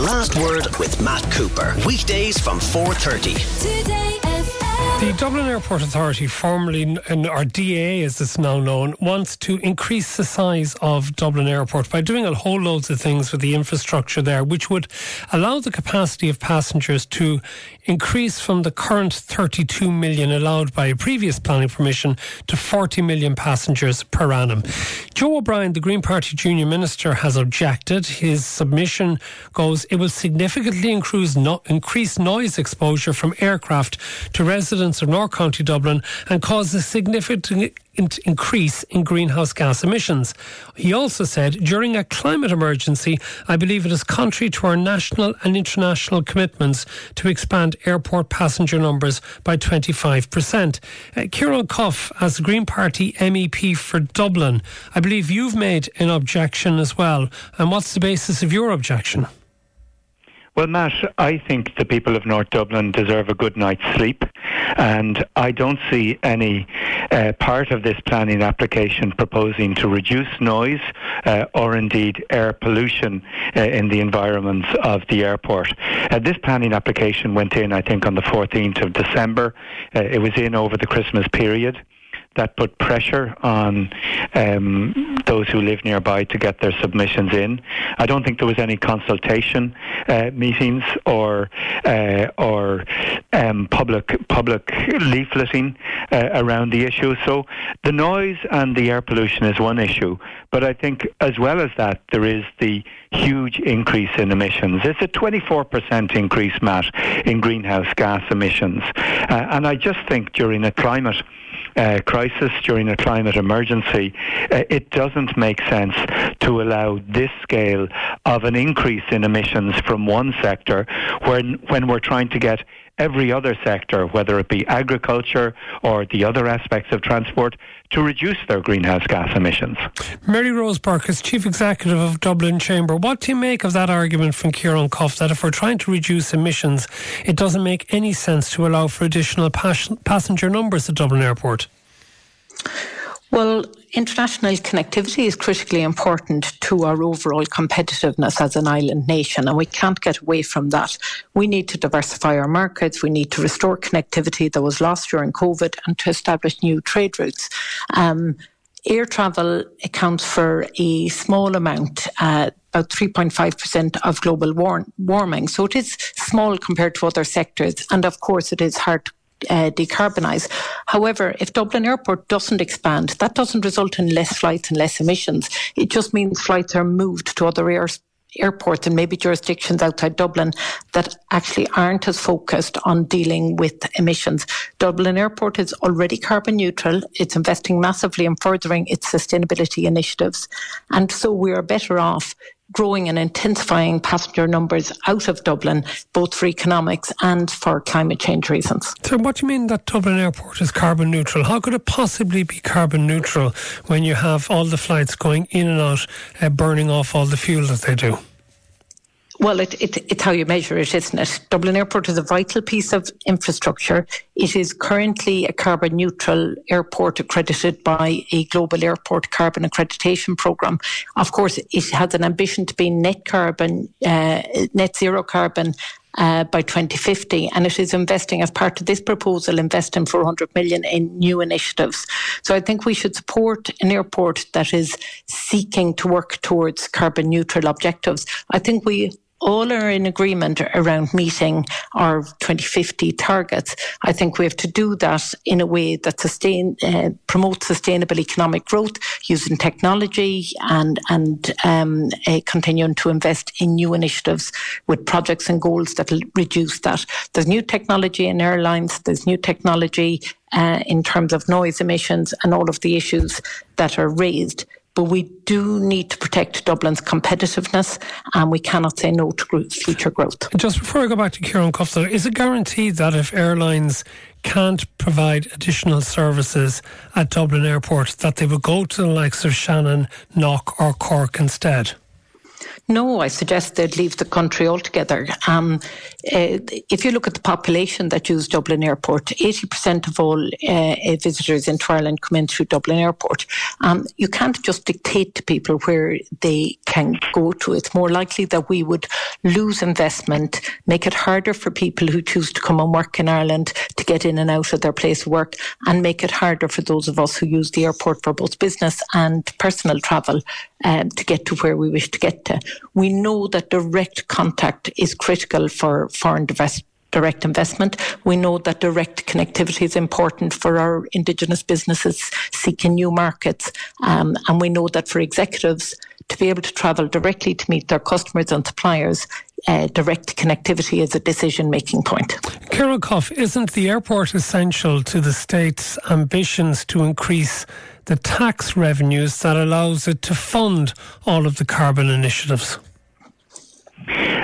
The Last Word with Matt Cooper. Weekdays from 4.30. Today The Dublin Airport Authority, formerly, or DAA as it's now known, wants to increase the size of Dublin Airport by doing a whole loads of things with the infrastructure there, which would allow the capacity of passengers to increase from the current 32 million allowed by a previous planning permission to 40 million passengers per annum. Joe O'Brien, the Green Party junior minister, has objected. His submission goes, it will significantly increase, no, increase noise exposure from aircraft to residents of North County Dublin and cause a significant increase in greenhouse gas emissions. He also said, during a climate emergency, I believe it is contrary to our national and international commitments to expand airport passenger numbers by 25%. Uh, Ciaran Cuffe, as the Green Party MEP for Dublin, I believe you've made an objection as well. And what's the basis of your objection? Well, Matt, I think the people of North Dublin deserve a good night's sleep, and I don't see any uh, part of this planning application proposing to reduce noise uh, or indeed air pollution uh, in the environments of the airport. Uh, this planning application went in, I think, on the 14th of December. Uh, it was in over the Christmas period that put pressure on um, those who live nearby to get their submissions in. I don't think there was any consultation uh, meetings or uh, or um, public public leafleting uh, around the issue. So the noise and the air pollution is one issue, but I think as well as that there is the huge increase in emissions. It's a 24% increase, Matt, in greenhouse gas emissions, uh, and I just think during a climate uh, crisis, during a climate emergency, uh, it doesn't make sense to allow this scale of an increase in emissions from one sector when, when we're trying to get every other sector, whether it be agriculture or the other aspects of transport, to reduce their greenhouse gas emissions. Mary Rose Burke is Chief Executive of Dublin Chamber. What do you make of that argument from Ciaran Cuffe that if we're trying to reduce emissions, it doesn't make any sense to allow for additional pas- passenger numbers at Dublin Airport? Well, international connectivity is critically important to our overall competitiveness as an island nation, and we can't get away from that. We need to diversify our markets, we need to restore connectivity that was lost during COVID, and to establish new trade routes. Um, air travel accounts for a small amount. Uh, about 3.5% of global war- warming. So it is small compared to other sectors. And of course, it is hard to uh, decarbonise. However, if Dublin Airport doesn't expand, that doesn't result in less flights and less emissions. It just means flights are moved to other air, airports and maybe jurisdictions outside Dublin that actually aren't as focused on dealing with emissions. Dublin Airport is already carbon neutral. It's investing massively in furthering its sustainability initiatives. And so we are better off growing and intensifying passenger numbers out of Dublin, both for economics and for climate change reasons. So, what do you mean that Dublin Airport is carbon neutral? How could it possibly be carbon neutral when you have all the flights going in and out, uh, burning off all the fuel that they do? Well, it, it, it's how you measure it, isn't it? Dublin Airport is a vital piece of infrastructure. It is currently a carbon neutral airport accredited by a global airport carbon accreditation programme. Of course, it has an ambition to be net carbon, uh, net zero carbon uh, by 2050, and it is investing as part of this proposal, investing 400 million in new initiatives. So I think we should support an airport that is seeking to work towards carbon neutral objectives. I think we all are in agreement around meeting our 2050 targets. I think we have to do that in a way that sustain, uh, promotes sustainable economic growth using technology and and um, uh, continuing to invest in new initiatives with projects and goals that will reduce that. There's new technology in airlines. There's new technology uh, in terms of noise emissions and all of the issues that are raised but we do need to protect Dublin's competitiveness and we cannot say no to future growth. Just before I go back to Ciaran Cuffler, is it guaranteed that if airlines can't provide additional services at Dublin Airport, that they will go to the likes of Shannon, Knock, or Cork instead? No, I suggest they'd leave the country altogether. Um, uh, if you look at the population that use Dublin Airport, 80% of all uh, visitors into Ireland come in through Dublin Airport. Um, you can't just dictate to people where they can go to. It's more likely that we would lose investment, make it harder for people who choose to come and work in Ireland to get in and out of their place of work, and make it harder for those of us who use the airport for both business and personal travel um, to get to where we wish to get to. We know that direct contact is critical for foreign direct investment. We know that direct connectivity is important for our Indigenous businesses seeking new markets. Um, and we know that for executives to be able to travel directly to meet their customers and suppliers, uh, direct connectivity is a decision making point. Cuffe, isn't the airport essential to the state's ambitions to increase the tax revenues that allows it to fund all of the carbon initiatives?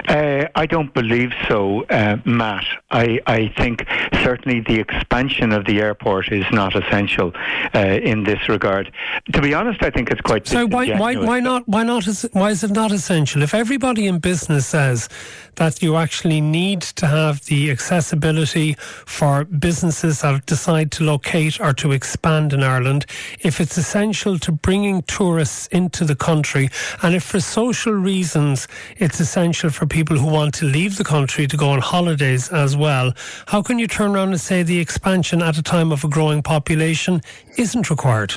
Uh, I don't believe so, uh, Matt. I, I, think certainly the expansion of the airport is not essential uh, in this regard. To be honest, I think it's quite. So why, why, why not? Why not? Is, why is it not essential? If everybody in business says that you actually need to have the accessibility for businesses that decide to locate or to expand in Ireland, if it's essential to bringing tourists into the country, and if for social reasons it's essential for people who want to leave the country to go on holidays as well, how can you turn around and say the expansion at a time of a growing population isn't required?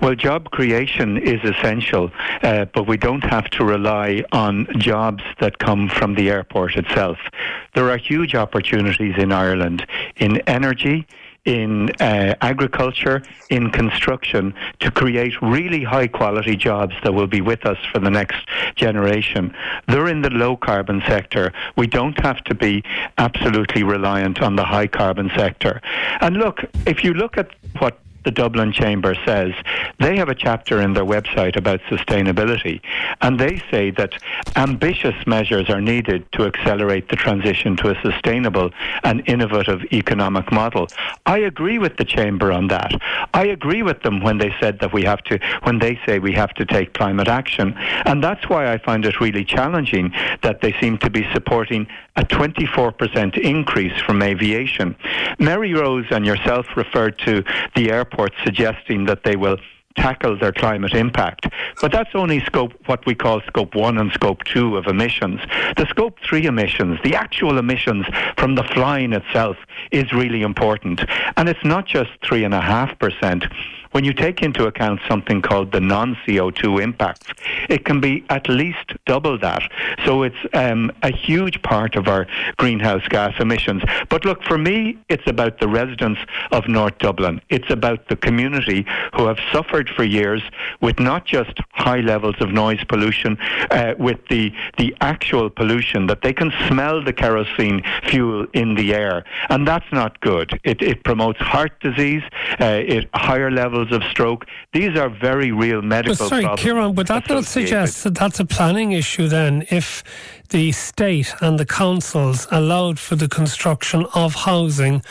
Well, job creation is essential, uh, but we don't have to rely on jobs that come from the airport itself. There are huge opportunities in Ireland in energy, in uh, agriculture, in construction, to create really high quality jobs that will be with us for the next generation. They're in the low carbon sector. We don't have to be absolutely reliant on the high carbon sector. And look, if you look at what the Dublin Chamber says. They have a chapter in their website about sustainability, and they say that ambitious measures are needed to accelerate the transition to a sustainable and innovative economic model. I agree with the Chamber on that. I agree with them when they said that we have to, when they say we have to take climate action. And that's why I find it really challenging that they seem to be supporting a 24% increase from aviation. Mary Rose and yourself referred to the airport airports suggesting that they will tackle their climate impact. But that's only scope what we call scope 1 and scope 2 of emissions. The scope 3 emissions, the actual emissions from the flying itself is really important. And it's not just 3.5% when you take into account something called the non CO2 impacts, it can be at least double that. So it's um, a huge part of our greenhouse gas emissions. But look, for me, it's about the residents of North Dublin. It's about the community who have suffered for years with not just high levels of noise pollution, uh, with the, the actual pollution that they can smell the kerosene fuel in the air. And that's not good. It, it promotes heart disease, uh, it, higher levels levels of stroke. These are very real medical but sorry, problems. Ciaran, would that not suggest that that's a planning issue then if the state and the councils allowed for the construction of housing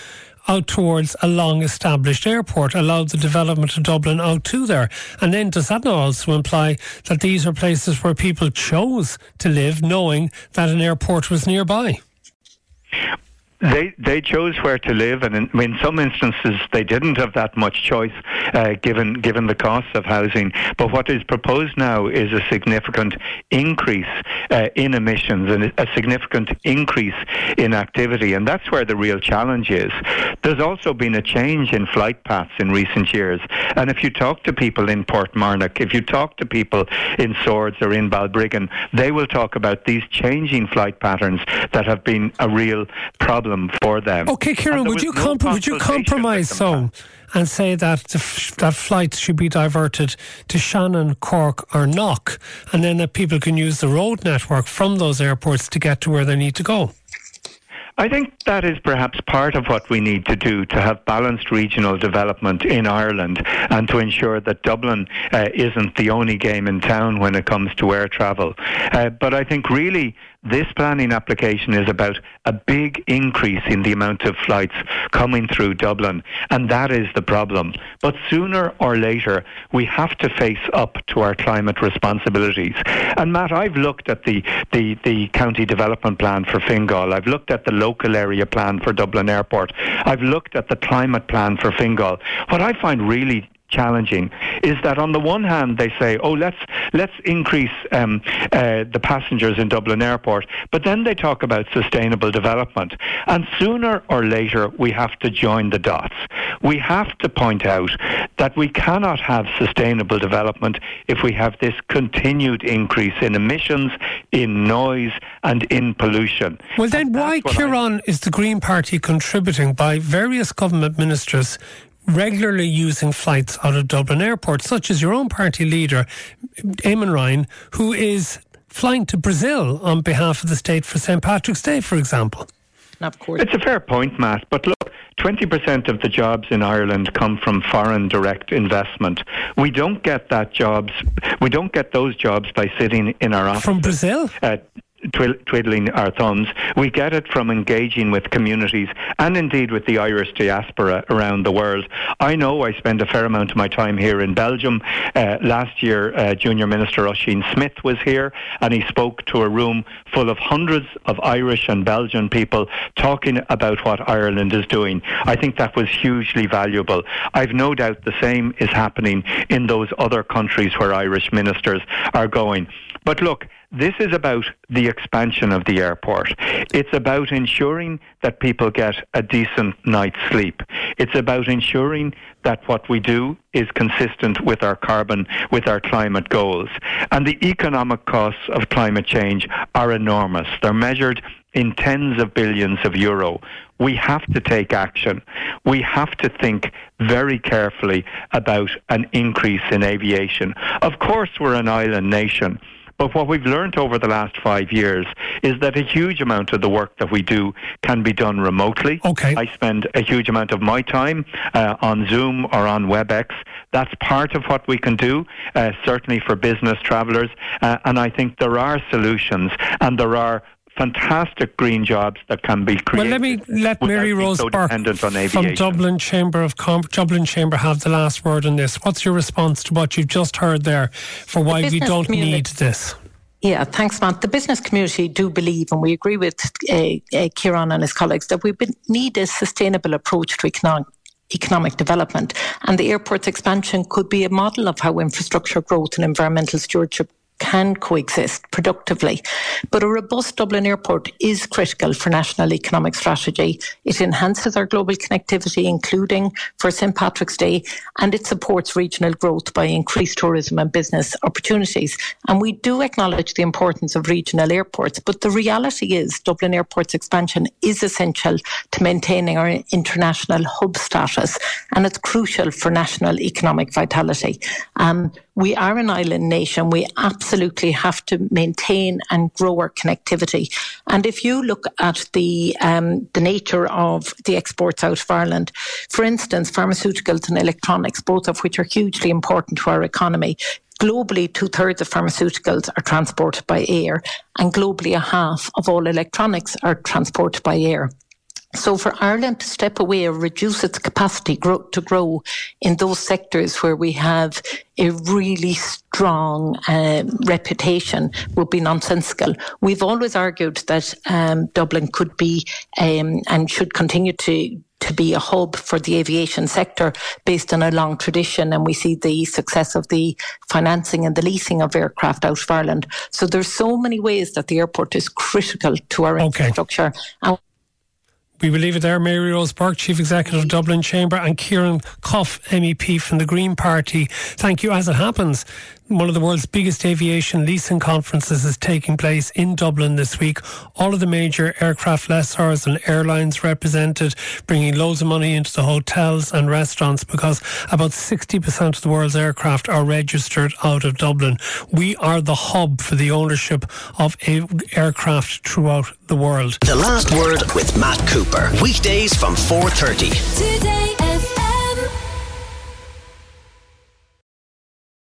out towards a long established airport, allowed the development of Dublin out to there. And then does that not also imply that these are places where people chose to live knowing that an airport was nearby? They they chose where to live, and in, in some instances they didn't have that much choice, uh, given given the costs of housing. But what is proposed now is a significant increase uh, in emissions and a significant increase in activity, and that's where the real challenge is. There's also been a change in flight paths in recent years, and if you talk to people in Portmarnock, if you talk to people in Swords or in Balbriggan, they will talk about these changing flight patterns that have been a real problem problem for them. Okay, Ciaran, would you, no would you compromise so and say that that flights should be diverted to Shannon, Cork, or Knock, and then that people can use the road network from those airports to get to where they need to go? I think that is perhaps part of what we need to do to have balanced regional development in Ireland and to ensure that Dublin uh, isn't the only game in town when it comes to air travel. Uh, but I think really this planning application is about a big increase in the amount of flights coming through Dublin, and that is the problem. But sooner or later, we have to face up to our climate responsibilities. And Matt, I've looked at the, the, the county development plan for Fingal. I've looked at the local area plan for Dublin Airport. I've looked at the climate plan for Fingal. What I find really challenging is that on the one hand they say, oh, let's let's increase um, uh, the passengers in Dublin Airport, but then they talk about sustainable development, and sooner or later we have to join the dots. We have to point out that we cannot have sustainable development if we have this continued increase in emissions, in noise, and in pollution. Well, then why, Ciaran, is the Green Party contributing by various government ministers regularly using flights out of Dublin Airport, such as your own party leader, Eamon Ryan, who is flying to Brazil on behalf of the state for St. Patrick's Day, for example. Of course. It's a fair point, Matt. But look, 20% of the jobs in Ireland come from foreign direct investment. We don't get that jobs. We don't get those jobs by sitting in our office. From Brazil? Uh, twiddling our thumbs. We get it from engaging with communities and indeed with the Irish diaspora around the world. I know I spend a fair amount of my time here in Belgium. Uh, last year, uh, Junior Minister Ossian Smyth was here and he spoke to a room full of hundreds of Irish and Belgian people talking about what Ireland is doing. I think that was hugely valuable. I've no doubt the same is happening in those other countries where Irish ministers are going. But look, this is about the expansion of the airport. It's about ensuring that people get a decent night's sleep. It's about ensuring that what we do is consistent with our carbon, with our climate goals. And the economic costs of climate change are enormous. They're measured in tens of billions of euro. We have to take action. We have to think very carefully about an increase in aviation. Of course, we're an island nation. But what we've learned over the last five years is that a huge amount of the work that we do can be done remotely. Okay. I spend a huge amount of my time uh, on Zoom or on WebEx. That's part of what we can do, uh, certainly for business travellers. Uh, and I think there are solutions and there are fantastic green jobs that can be created. Well, let me let Mary Rose so Burke from Dublin Chamber of Com- Dublin Chamber have the last word on this. What's your response to what you've just heard there for why we don't community. need this? Yeah, thanks, Matt. The business community do believe, and we agree with uh, uh, Ciaran and his colleagues, that we need a sustainable approach to economic economic development. And the airport's expansion could be a model of how infrastructure growth and environmental stewardship can coexist productively. But a robust Dublin airport is critical for national economic strategy. It enhances our global connectivity, including for St. Patrick's Day, and it supports regional growth by increased tourism and business opportunities. And we do acknowledge the importance of regional airports, but the reality is Dublin Airport's expansion is essential to maintaining our international hub status, and it's crucial for national economic vitality. Um, we are an island nation. We absolutely have to maintain and grow our connectivity. And if you look at the um, the nature of the exports out of Ireland, for instance, pharmaceuticals and electronics, both of which are hugely important to our economy, Globally, two thirds of pharmaceuticals are transported by air, and globally, a half of all electronics are transported by air. So for Ireland to step away or reduce its capacity grow, to grow in those sectors where we have a really strong uh, reputation would be nonsensical. We've always argued that um, Dublin could be um, and should continue to to be a hub for the aviation sector based on a long tradition. And we see the success of the financing and the leasing of aircraft out of Ireland. So there's so many ways that the airport is critical to our okay. infrastructure. And we will leave it there. Mary Rose Burke, Chief Executive of Dublin Chamber, and Ciaran Cuffe, MEP from the Green Party. Thank you. As it happens, one of the world's biggest aviation leasing conferences is taking place in Dublin this week. All of the major aircraft lessors and airlines represented, bringing loads of money into the hotels and restaurants because about 60% of the world's aircraft are registered out of Dublin. We are the hub for the ownership of aircraft throughout the world. The last word with Matt Cooper. Weekdays from 4:30. Today